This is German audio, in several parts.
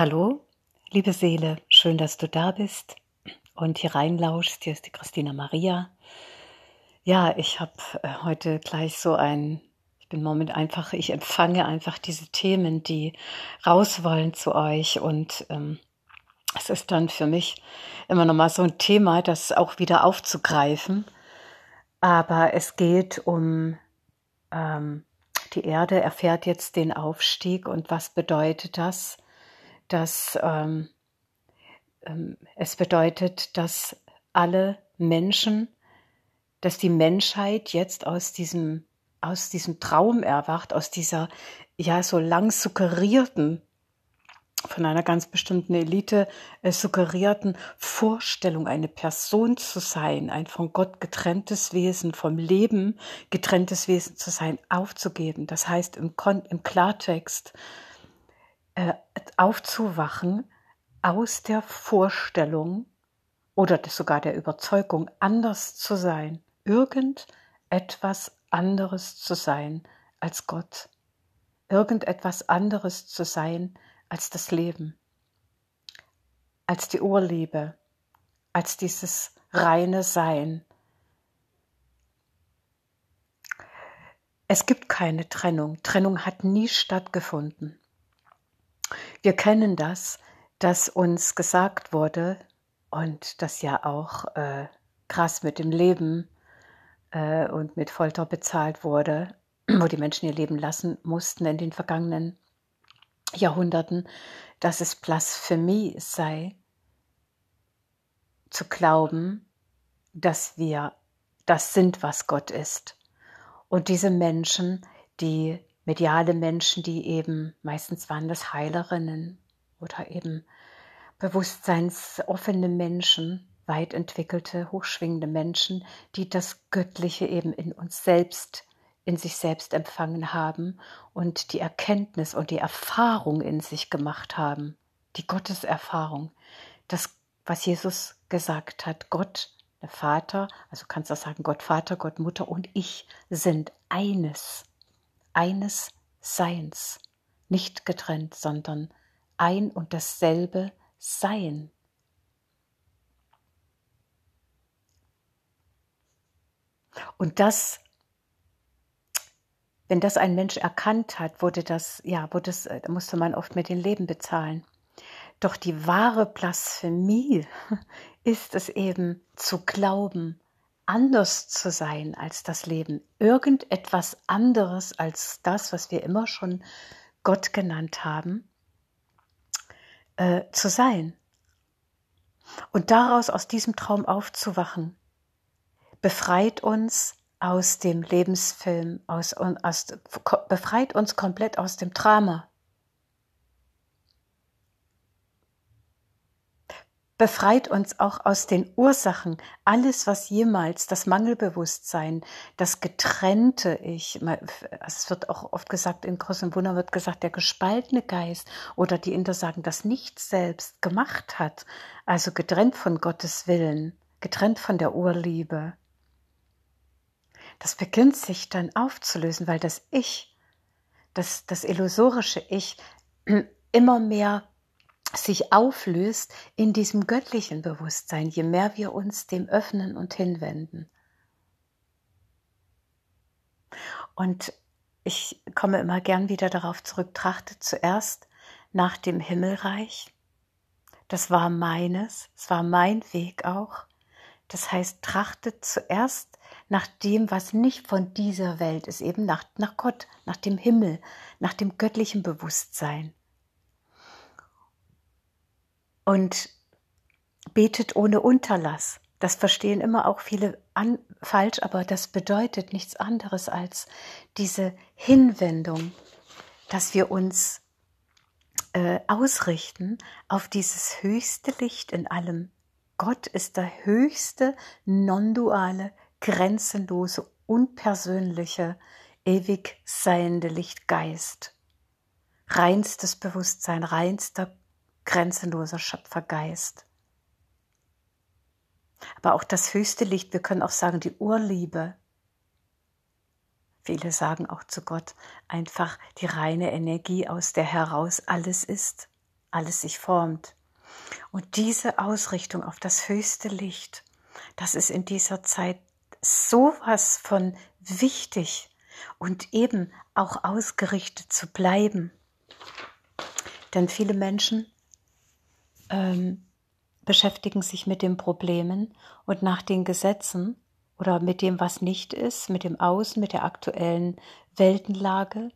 Hallo, liebe Seele, schön, dass du da bist und hier reinlauschst. Hier ist die Christina Maria. Ja, ich habe äh, heute gleich so ein, ich bin moment einfach, ich empfange einfach diese Themen, die raus wollen zu euch und ähm, es ist dann für mich immer noch mal so ein Thema, das auch wieder aufzugreifen. Aber es geht um ähm, die Erde erfährt jetzt den Aufstieg und was bedeutet das? Dass ähm, ähm, es bedeutet, dass alle Menschen, dass die Menschheit jetzt aus diesem, aus diesem Traum erwacht, aus dieser ja so lang suggerierten, von einer ganz bestimmten Elite äh, suggerierten Vorstellung, eine Person zu sein, ein von Gott getrenntes Wesen, vom Leben getrenntes Wesen zu sein, aufzugeben. Das heißt im, Kon im Klartext, äh, aufzuwachen aus der Vorstellung oder sogar der Überzeugung, anders zu sein, irgendetwas anderes zu sein als Gott, irgendetwas anderes zu sein als das Leben, als die Urliebe, als dieses reine Sein. Es gibt keine Trennung. Trennung hat nie stattgefunden. Wir kennen das, dass uns gesagt wurde und das ja auch äh, krass mit dem Leben äh, und mit Folter bezahlt wurde, wo die Menschen ihr Leben lassen mussten in den vergangenen Jahrhunderten, dass es Blasphemie sei, zu glauben, dass wir das sind, was Gott ist. Und diese Menschen, die mediale Menschen, die eben, meistens waren das Heilerinnen oder eben bewusstseinsoffene Menschen, weit entwickelte, hochschwingende Menschen, die das Göttliche eben in uns selbst, in sich selbst empfangen haben und die Erkenntnis und die Erfahrung in sich gemacht haben, die Gotteserfahrung, das, was Jesus gesagt hat, Gott, der Vater, also kannst du sagen, Gott Vater, Gott Mutter und ich sind eines eines Seins, nicht getrennt, sondern ein und dasselbe Sein. Und das, wenn das ein Mensch erkannt hat, wurde das, ja, wurde das, da musste man oft mit dem Leben bezahlen. Doch die wahre Blasphemie ist es eben zu glauben, anders zu sein als das Leben, irgendetwas anderes als das, was wir immer schon Gott genannt haben, äh, zu sein. Und daraus aus diesem Traum aufzuwachen, befreit uns aus dem Lebensfilm, aus, aus, befreit uns komplett aus dem Drama, befreit uns auch aus den Ursachen. Alles, was jemals das Mangelbewusstsein, das getrennte Ich, es wird auch oft gesagt, in großen Wunder wird gesagt, der gespaltene Geist oder die Inder sagen, das Nichts selbst gemacht hat, also getrennt von Gottes Willen, getrennt von der Urliebe. Das beginnt sich dann aufzulösen, weil das Ich, das, das illusorische Ich, immer mehr sich auflöst in diesem göttlichen Bewusstsein, je mehr wir uns dem öffnen und hinwenden. Und ich komme immer gern wieder darauf zurück, trachte zuerst nach dem Himmelreich. Das war meines, es war mein Weg auch. Das heißt, trachtet zuerst nach dem, was nicht von dieser Welt ist, eben nach, nach Gott, nach dem Himmel, nach dem göttlichen Bewusstsein und betet ohne Unterlass. Das verstehen immer auch viele an, falsch, aber das bedeutet nichts anderes als diese Hinwendung, dass wir uns äh, ausrichten auf dieses höchste Licht in allem. Gott ist der höchste, non-duale, grenzenlose, unpersönliche, ewig seiende Lichtgeist. Reinstes Bewusstsein, reinster grenzenloser Schöpfergeist. Aber auch das höchste Licht, wir können auch sagen, die Urliebe. Viele sagen auch zu Gott einfach die reine Energie, aus der heraus alles ist. alles sich formt. Und diese Ausrichtung auf das höchste Licht, das ist in dieser Zeit sowas von wichtig und eben auch ausgerichtet zu bleiben. Denn viele Menschen ähm, beschäftigen sich mit den Problemen und nach den Gesetzen oder mit dem, was nicht ist, mit dem Außen, mit der aktuellen Weltenlage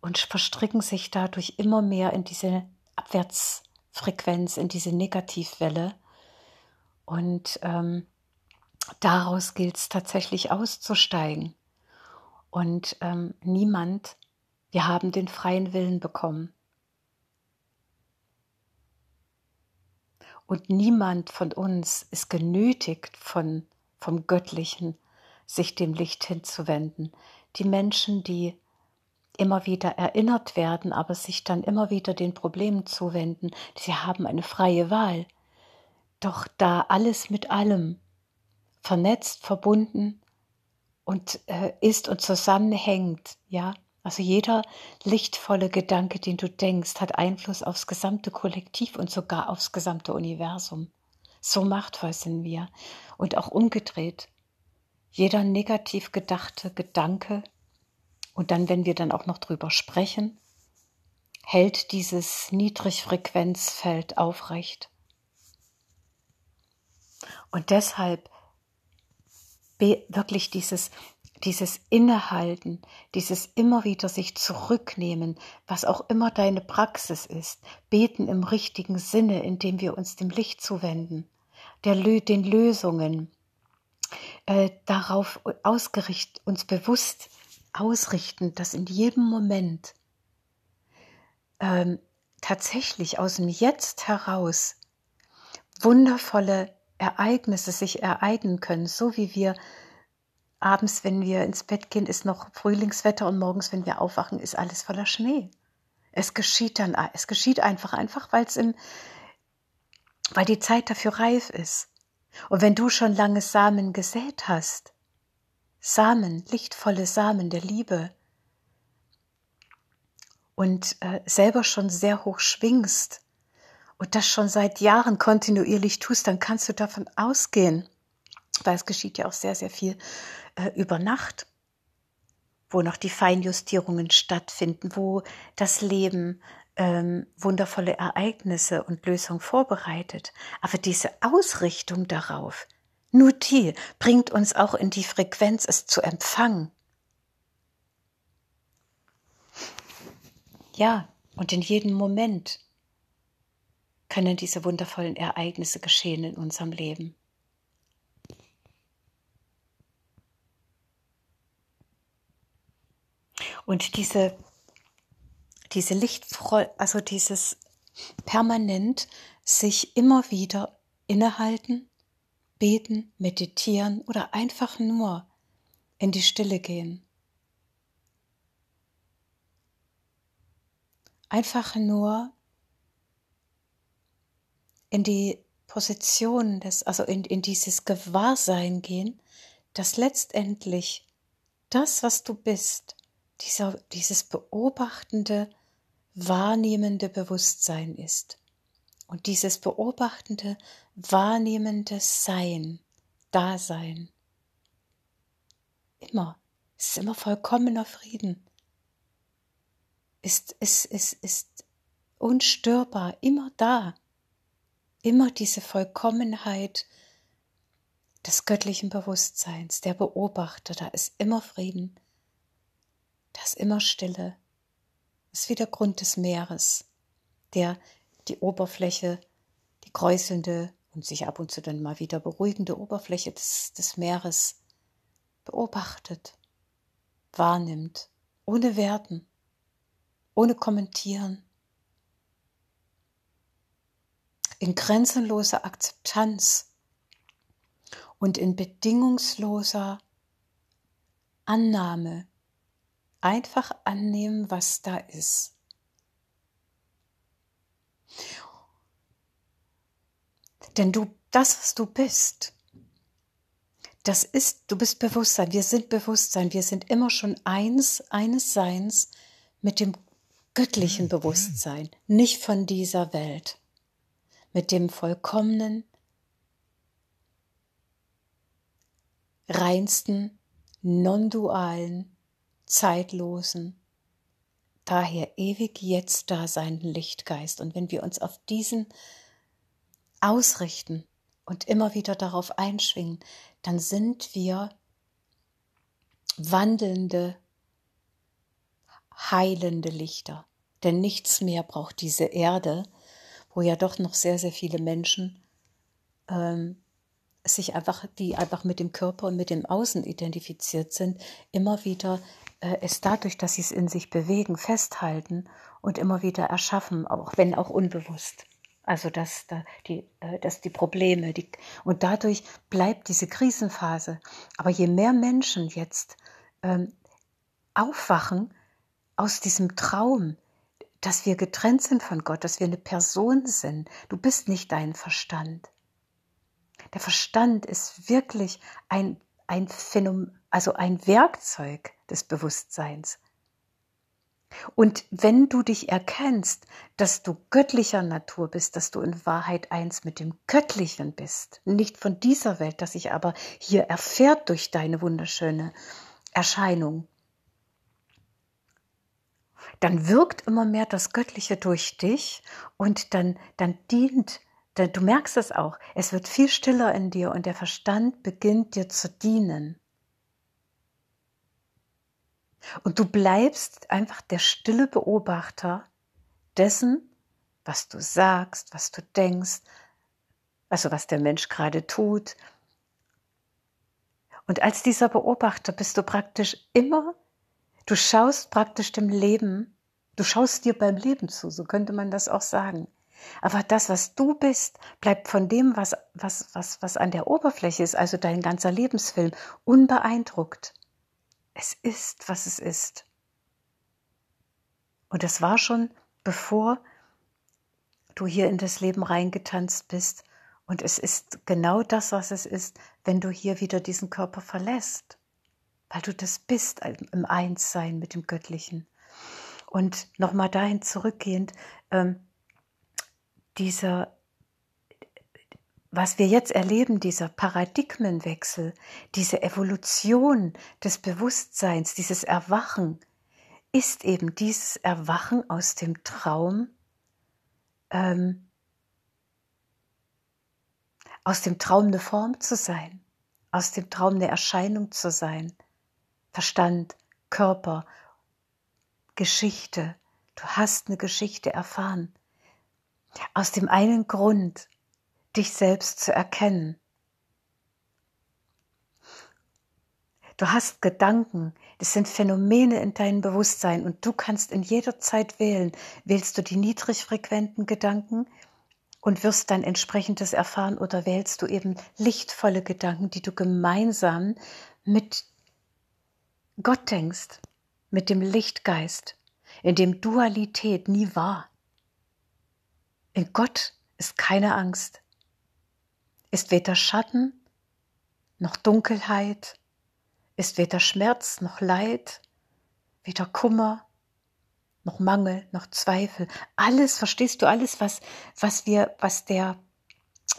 und verstricken sich dadurch immer mehr in diese Abwärtsfrequenz, in diese Negativwelle. Und ähm, daraus gilt es tatsächlich auszusteigen. Und ähm, niemand, wir haben den freien Willen bekommen. Und niemand von uns ist genötigt, von, vom Göttlichen sich dem Licht hinzuwenden. Die Menschen, die immer wieder erinnert werden, aber sich dann immer wieder den Problemen zuwenden, sie haben eine freie Wahl. Doch da alles mit allem vernetzt, verbunden und äh, ist und zusammenhängt, ja, also jeder lichtvolle Gedanke, den du denkst, hat Einfluss aufs gesamte Kollektiv und sogar aufs gesamte Universum. So machtvoll sind wir. Und auch umgedreht. Jeder negativ gedachte Gedanke, und dann, wenn wir dann auch noch drüber sprechen, hält dieses Niedrigfrequenzfeld aufrecht. Und deshalb wirklich dieses dieses Innehalten, dieses immer wieder sich zurücknehmen, was auch immer deine Praxis ist, beten im richtigen Sinne, indem wir uns dem Licht zuwenden, der, den Lösungen, äh, darauf ausgerichtet, uns bewusst ausrichten, dass in jedem Moment ähm, tatsächlich aus dem Jetzt heraus wundervolle Ereignisse sich ereignen können, so wie wir abends, wenn wir ins Bett gehen, ist noch Frühlingswetter und morgens, wenn wir aufwachen, ist alles voller Schnee. Es geschieht dann, es geschieht einfach, einfach, weil es im, weil die Zeit dafür reif ist. Und wenn du schon lange Samen gesät hast, Samen, lichtvolle Samen der Liebe, und äh, selber schon sehr hoch schwingst und das schon seit Jahren kontinuierlich tust, dann kannst du davon ausgehen, weil es geschieht ja auch sehr, sehr viel äh, über Nacht, wo noch die Feinjustierungen stattfinden, wo das Leben ähm, wundervolle Ereignisse und Lösungen vorbereitet. Aber diese Ausrichtung darauf, nur die bringt uns auch in die Frequenz, es zu empfangen. Ja, und in jedem Moment können diese wundervollen Ereignisse geschehen in unserem Leben. Und diese, diese Lichtfreude, also dieses permanent sich immer wieder innehalten, beten, meditieren oder einfach nur in die Stille gehen. Einfach nur in die Position des, also in, in dieses Gewahrsein gehen, dass letztendlich das, was du bist, dieser, dieses beobachtende, wahrnehmende Bewusstsein ist. Und dieses beobachtende, wahrnehmende Sein, Dasein. Immer, es ist immer vollkommener Frieden. Ist, ist, ist, ist unstörbar, immer da. Immer diese Vollkommenheit des göttlichen Bewusstseins, der Beobachter, da ist immer Frieden da ist immer Stille. Das ist wie der Grund des Meeres, der die Oberfläche, die kräuselnde und sich ab und zu dann mal wieder beruhigende Oberfläche des, des Meeres beobachtet, wahrnimmt, ohne Werten, ohne Kommentieren, in grenzenloser Akzeptanz und in bedingungsloser Annahme Einfach annehmen, was da ist. Denn du, das, was du bist, das ist, du bist Bewusstsein, wir sind Bewusstsein, wir sind immer schon eins, eines Seins mit dem göttlichen Bewusstsein, nicht von dieser Welt, mit dem vollkommenen, reinsten, non-dualen, zeitlosen, daher ewig jetzt da seienden Lichtgeist. Und wenn wir uns auf diesen ausrichten und immer wieder darauf einschwingen, dann sind wir wandelnde, heilende Lichter. Denn nichts mehr braucht diese Erde, wo ja doch noch sehr, sehr viele Menschen ähm, sich einfach, die einfach mit dem Körper und mit dem Außen identifiziert sind, immer wieder es dadurch, dass sie es in sich bewegen, festhalten und immer wieder erschaffen, auch wenn auch unbewusst. Also dass, da die, äh, dass die Probleme, die, und dadurch bleibt diese Krisenphase. Aber je mehr Menschen jetzt ähm, aufwachen aus diesem Traum, dass wir getrennt sind von Gott, dass wir eine Person sind, du bist nicht dein Verstand. Der Verstand ist wirklich ein, ein Phänomen, also ein Werkzeug des Bewusstseins. Und wenn du dich erkennst, dass du göttlicher Natur bist, dass du in Wahrheit eins mit dem Göttlichen bist, nicht von dieser Welt, das sich aber hier erfährt durch deine wunderschöne Erscheinung, dann wirkt immer mehr das Göttliche durch dich und dann, dann dient, du merkst es auch, es wird viel stiller in dir und der Verstand beginnt dir zu dienen. Und du bleibst einfach der stille Beobachter dessen, was du sagst, was du denkst, also was der Mensch gerade tut. Und als dieser Beobachter bist du praktisch immer, du schaust praktisch dem Leben, du schaust dir beim Leben zu, so könnte man das auch sagen. Aber das, was du bist, bleibt von dem, was, was, was, was an der Oberfläche ist, also dein ganzer Lebensfilm, unbeeindruckt. Es ist, was es ist. Und das war schon, bevor du hier in das Leben reingetanzt bist. Und es ist genau das, was es ist, wenn du hier wieder diesen Körper verlässt. Weil du das bist im Einssein mit dem Göttlichen. Und nochmal dahin zurückgehend, ähm, dieser was wir jetzt erleben, dieser Paradigmenwechsel, diese Evolution des Bewusstseins, dieses Erwachen, ist eben dieses Erwachen aus dem Traum, ähm, aus dem Traum eine Form zu sein, aus dem Traum eine Erscheinung zu sein, Verstand, Körper, Geschichte. Du hast eine Geschichte erfahren. Aus dem einen Grund, dich selbst zu erkennen. Du hast Gedanken, das sind Phänomene in deinem Bewusstsein und du kannst in jeder Zeit wählen. Wählst du die niedrigfrequenten Gedanken und wirst dann entsprechendes erfahren oder wählst du eben lichtvolle Gedanken, die du gemeinsam mit Gott denkst, mit dem Lichtgeist, in dem Dualität nie war. In Gott ist keine Angst. Ist weder Schatten noch Dunkelheit, ist weder Schmerz noch Leid, weder Kummer noch Mangel noch Zweifel. Alles, verstehst du, alles, was, was wir, was der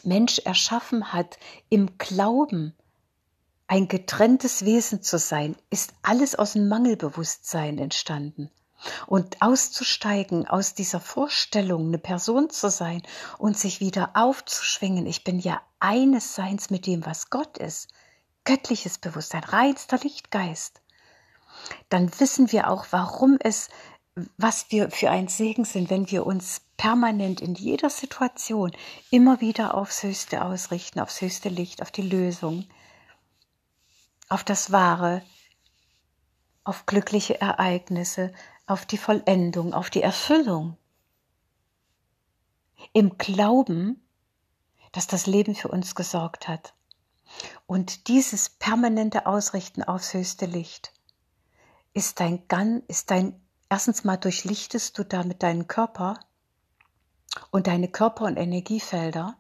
Mensch erschaffen hat, im Glauben, ein getrenntes Wesen zu sein, ist alles aus dem Mangelbewusstsein entstanden und auszusteigen aus dieser Vorstellung, eine Person zu sein und sich wieder aufzuschwingen. Ich bin ja eines Seins mit dem, was Gott ist. Göttliches Bewusstsein, reinster Lichtgeist. Dann wissen wir auch, warum es, was wir für ein Segen sind, wenn wir uns permanent in jeder Situation immer wieder aufs Höchste ausrichten, aufs höchste Licht, auf die Lösung, auf das Wahre, auf glückliche Ereignisse, auf die Vollendung, auf die Erfüllung. Im Glauben, dass das Leben für uns gesorgt hat. Und dieses permanente Ausrichten aufs höchste Licht ist dein Gan, ist dein, erstens mal durchlichtest du damit deinen Körper und deine Körper- und Energiefelder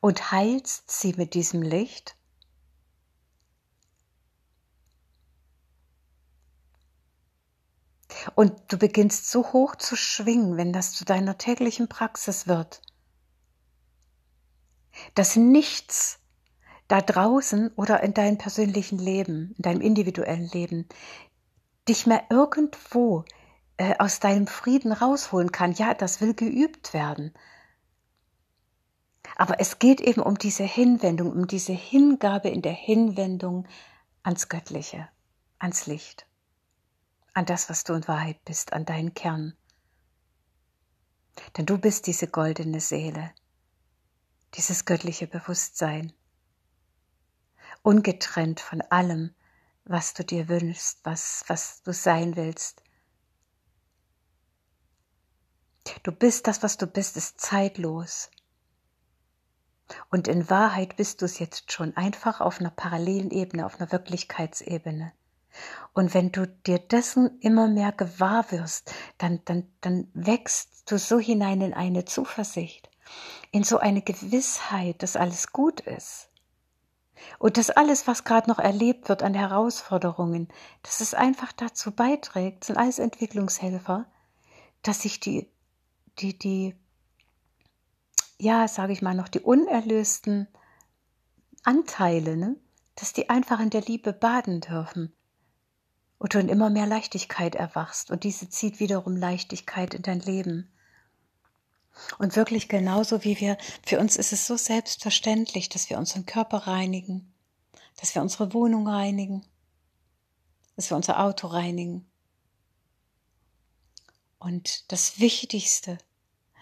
und heilst sie mit diesem Licht Und du beginnst so hoch zu schwingen, wenn das zu deiner täglichen Praxis wird, dass nichts da draußen oder in deinem persönlichen Leben, in deinem individuellen Leben, dich mehr irgendwo äh, aus deinem Frieden rausholen kann. Ja, das will geübt werden. Aber es geht eben um diese Hinwendung, um diese Hingabe in der Hinwendung ans Göttliche, ans Licht, an das, was du in Wahrheit bist, an deinen Kern. Denn du bist diese goldene Seele, dieses göttliche Bewusstsein, ungetrennt von allem, was du dir wünschst, was, was du sein willst. Du bist das, was du bist, ist zeitlos. Und in Wahrheit bist du es jetzt schon einfach auf einer parallelen Ebene, auf einer Wirklichkeitsebene. Und wenn du dir dessen immer mehr gewahr wirst, dann, dann, dann wächst du so hinein in eine Zuversicht, in so eine Gewissheit, dass alles gut ist. Und dass alles, was gerade noch erlebt wird an Herausforderungen, dass es einfach dazu beiträgt, sind alles Entwicklungshelfer, dass sich die, die, die ja, sage ich mal, noch die unerlösten Anteile, ne? dass die einfach in der Liebe baden dürfen. Und du in immer mehr Leichtigkeit erwachst. Und diese zieht wiederum Leichtigkeit in dein Leben. Und wirklich genauso wie wir, für uns ist es so selbstverständlich, dass wir unseren Körper reinigen, dass wir unsere Wohnung reinigen, dass wir unser Auto reinigen. Und das Wichtigste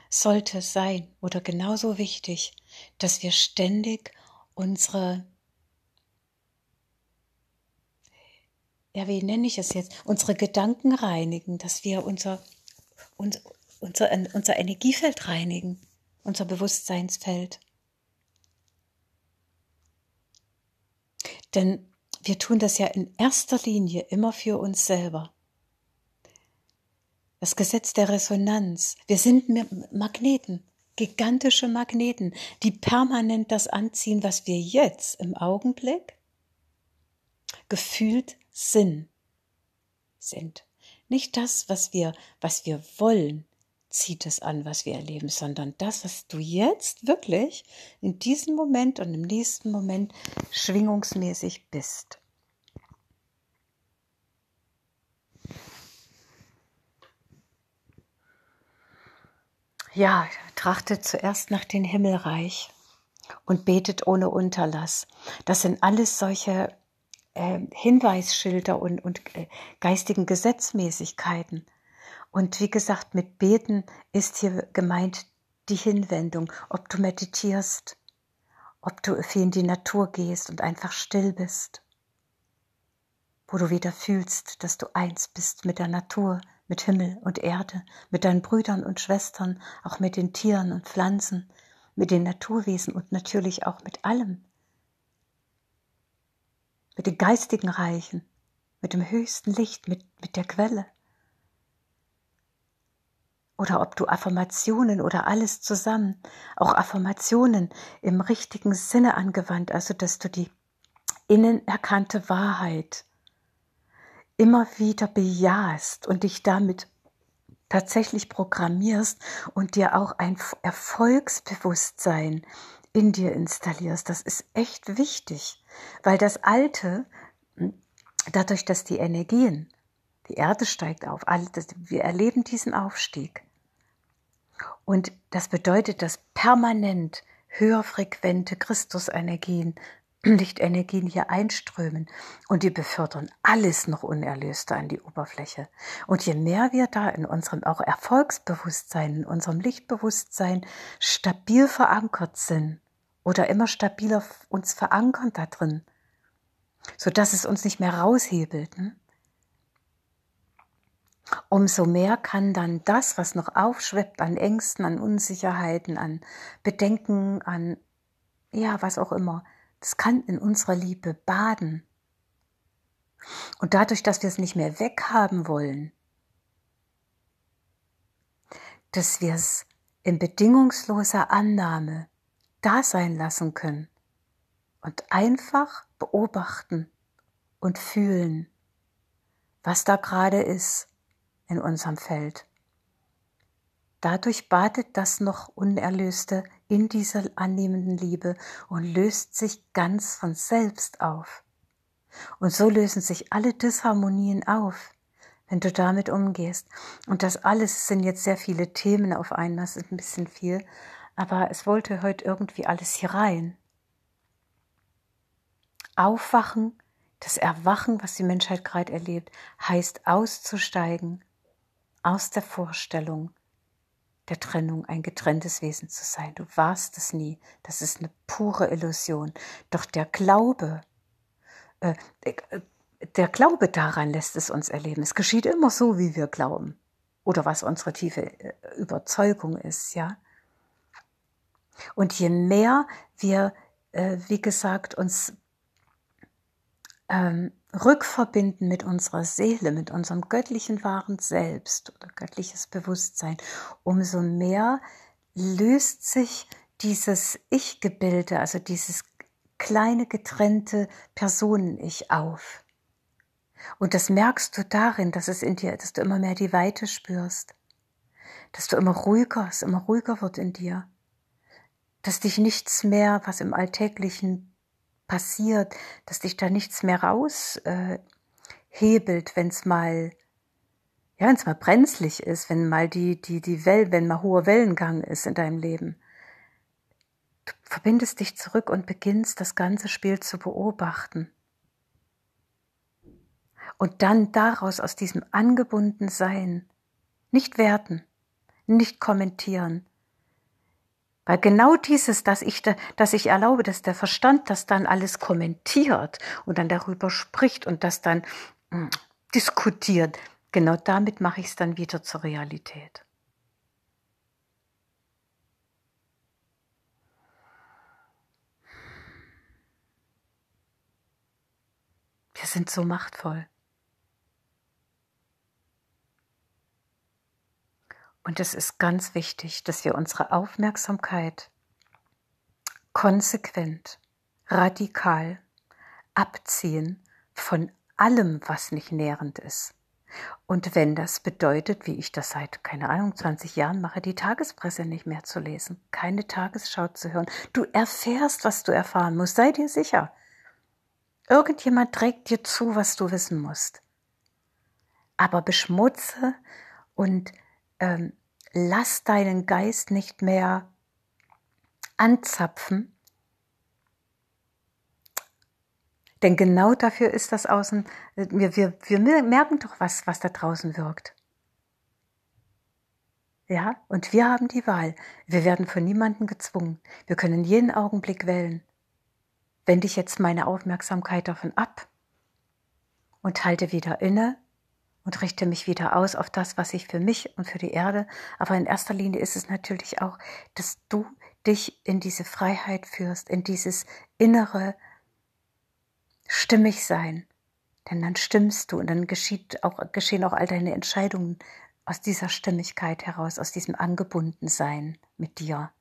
sollte sein oder genauso wichtig, dass wir ständig unsere, ja, wie nenne ich es jetzt, unsere Gedanken reinigen, dass wir unser, unser, unser, unser Energiefeld reinigen, unser Bewusstseinsfeld. Denn wir tun das ja in erster Linie immer für uns selber das Gesetz der Resonanz. Wir sind Magneten, gigantische Magneten, die permanent das anziehen, was wir jetzt im Augenblick gefühlt sind. sind. Nicht das, was wir, was wir wollen, zieht es an, was wir erleben, sondern das, was du jetzt wirklich in diesem Moment und im nächsten Moment schwingungsmäßig bist. Ja, trachtet zuerst nach dem Himmelreich und betet ohne Unterlass. Das sind alles solche äh, Hinweisschilder und, und äh, geistigen Gesetzmäßigkeiten. Und wie gesagt, mit Beten ist hier gemeint die Hinwendung, ob du meditierst, ob du viel in die Natur gehst und einfach still bist, wo du wieder fühlst, dass du eins bist mit der Natur, mit Himmel und Erde, mit deinen Brüdern und Schwestern, auch mit den Tieren und Pflanzen, mit den Naturwesen und natürlich auch mit allem, mit den geistigen Reichen, mit dem höchsten Licht, mit, mit der Quelle. Oder ob du Affirmationen oder alles zusammen, auch Affirmationen im richtigen Sinne angewandt, also dass du die innen erkannte Wahrheit immer wieder bejahst und dich damit tatsächlich programmierst und dir auch ein Erfolgsbewusstsein in dir installierst. Das ist echt wichtig, weil das Alte, dadurch, dass die Energien, die Erde steigt auf, wir erleben diesen Aufstieg. Und das bedeutet, dass permanent höherfrequente Christusenergien Lichtenergien hier einströmen und die befördern alles noch Unerlöste an die Oberfläche. Und je mehr wir da in unserem auch Erfolgsbewusstsein, in unserem Lichtbewusstsein stabil verankert sind oder immer stabiler uns verankern da drin, so dass es uns nicht mehr raushebelt, hm? umso mehr kann dann das, was noch aufschwebt an Ängsten, an Unsicherheiten, an Bedenken, an ja, was auch immer, das kann in unserer Liebe baden. Und dadurch, dass wir es nicht mehr weghaben wollen, dass wir es in bedingungsloser Annahme da sein lassen können und einfach beobachten und fühlen, was da gerade ist in unserem Feld. Dadurch badet das noch Unerlöste in dieser annehmenden Liebe und löst sich ganz von selbst auf. Und so lösen sich alle Disharmonien auf, wenn du damit umgehst. Und das alles sind jetzt sehr viele Themen auf einmal, das ist ein bisschen viel, aber es wollte heute irgendwie alles hier rein. Aufwachen, das Erwachen, was die Menschheit gerade erlebt, heißt auszusteigen aus der Vorstellung der Trennung, ein getrenntes Wesen zu sein. Du warst es nie. Das ist eine pure Illusion. Doch der Glaube, äh, der Glaube daran lässt es uns erleben. Es geschieht immer so, wie wir glauben. Oder was unsere tiefe äh, Überzeugung ist, ja. Und je mehr wir, äh, wie gesagt, uns ähm, rückverbinden mit unserer Seele, mit unserem göttlichen wahren Selbst oder göttliches Bewusstsein, umso mehr löst sich dieses Ich-Gebilde, also dieses kleine getrennte Personen-Ich auf. Und das merkst du darin, dass es in dir, dass du immer mehr die Weite spürst, dass du immer ruhiger, es immer ruhiger wird in dir, dass dich nichts mehr, was im Alltäglichen passiert, dass dich da nichts mehr raushebelt, äh, wenn es mal, ja, wenn es mal brenzlig ist, wenn mal die, die, die Wellen, wenn mal hoher Wellengang ist in deinem Leben. Du verbindest dich zurück und beginnst das ganze Spiel zu beobachten. Und dann daraus aus diesem angebunden Sein nicht werten, nicht kommentieren, weil genau dieses, dass ich, dass ich erlaube, dass der Verstand das dann alles kommentiert und dann darüber spricht und das dann mh, hm, diskutiert, genau damit mache ich es dann wieder zur Realität. Wir sind so machtvoll. Und es ist ganz wichtig, dass wir unsere Aufmerksamkeit konsequent, radikal abziehen von allem, was nicht nährend ist. Und wenn das bedeutet, wie ich das seit, keine Ahnung, 20 Jahren mache, die Tagespresse nicht mehr zu lesen, keine Tagesschau zu hören, du erfährst, was du erfahren musst, sei dir sicher. Irgendjemand trägt dir zu, was du wissen musst. Aber beschmutze und ähm, lass deinen Geist nicht mehr anzapfen. Denn genau dafür ist das Außen, wir, wir, wir merken doch was, was da draußen wirkt. Ja, und wir haben die Wahl. Wir werden von niemandem gezwungen. Wir können jeden Augenblick wählen. Wende ich jetzt meine Aufmerksamkeit davon ab und halte wieder inne und richte mich wieder aus auf das, was ich für mich und für die Erde. Aber in erster Linie ist es natürlich auch, dass du dich in diese Freiheit führst, in dieses innere Stimmigsein. Denn dann stimmst du und dann geschieht auch, geschehen auch all deine Entscheidungen aus dieser Stimmigkeit heraus, aus diesem Angebundensein mit dir.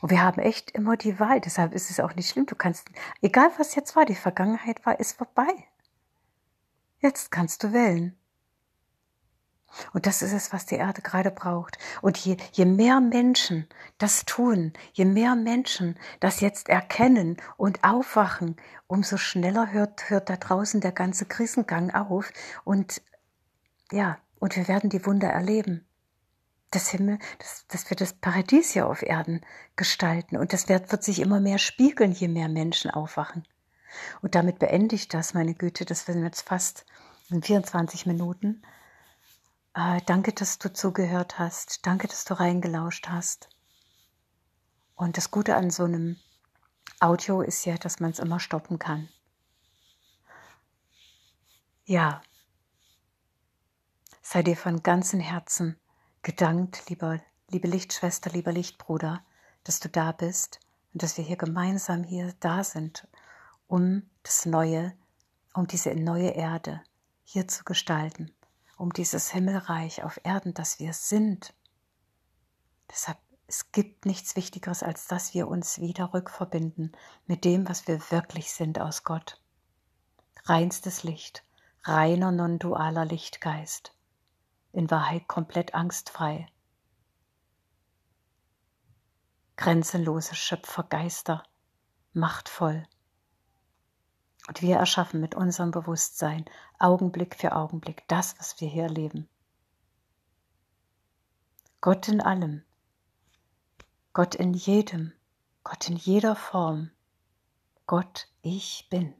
Und wir haben echt immer die Wahl, deshalb ist es auch nicht schlimm. Du kannst, egal was jetzt war, die Vergangenheit war, ist vorbei. Jetzt kannst du wählen. Und das ist es, was die Erde gerade braucht. Und je, je mehr Menschen das tun, je mehr Menschen das jetzt erkennen und aufwachen, umso schneller hört, hört da draußen der ganze Krisengang auf. Und ja, und wir werden die Wunder erleben das Himmel, dass, dass wir das Paradies hier auf Erden gestalten. Und das wird, wird sich immer mehr spiegeln, je mehr Menschen aufwachen. Und damit beende ich das, meine Güte, das sind jetzt fast in 24 Minuten. Äh, danke, dass du zugehört hast. Danke, dass du reingelauscht hast. Und das Gute an so einem Audio ist ja, dass man es immer stoppen kann. Ja, sei dir von ganzem Herzen gedankt, lieber, liebe Lichtschwester, lieber Lichtbruder, dass du da bist und dass wir hier gemeinsam hier da sind, um das Neue, um diese neue Erde hier zu gestalten, um dieses Himmelreich auf Erden, das wir sind. Deshalb, es gibt nichts Wichtigeres, als dass wir uns wieder rückverbinden mit dem, was wir wirklich sind aus Gott. Reinstes Licht, reiner non-dualer Lichtgeist, in Wahrheit komplett angstfrei. Grenzenlose Schöpfergeister, machtvoll. Und wir erschaffen mit unserem Bewusstsein Augenblick für Augenblick das, was wir hier erleben. Gott in allem, Gott in jedem, Gott in jeder Form, Gott, ich bin.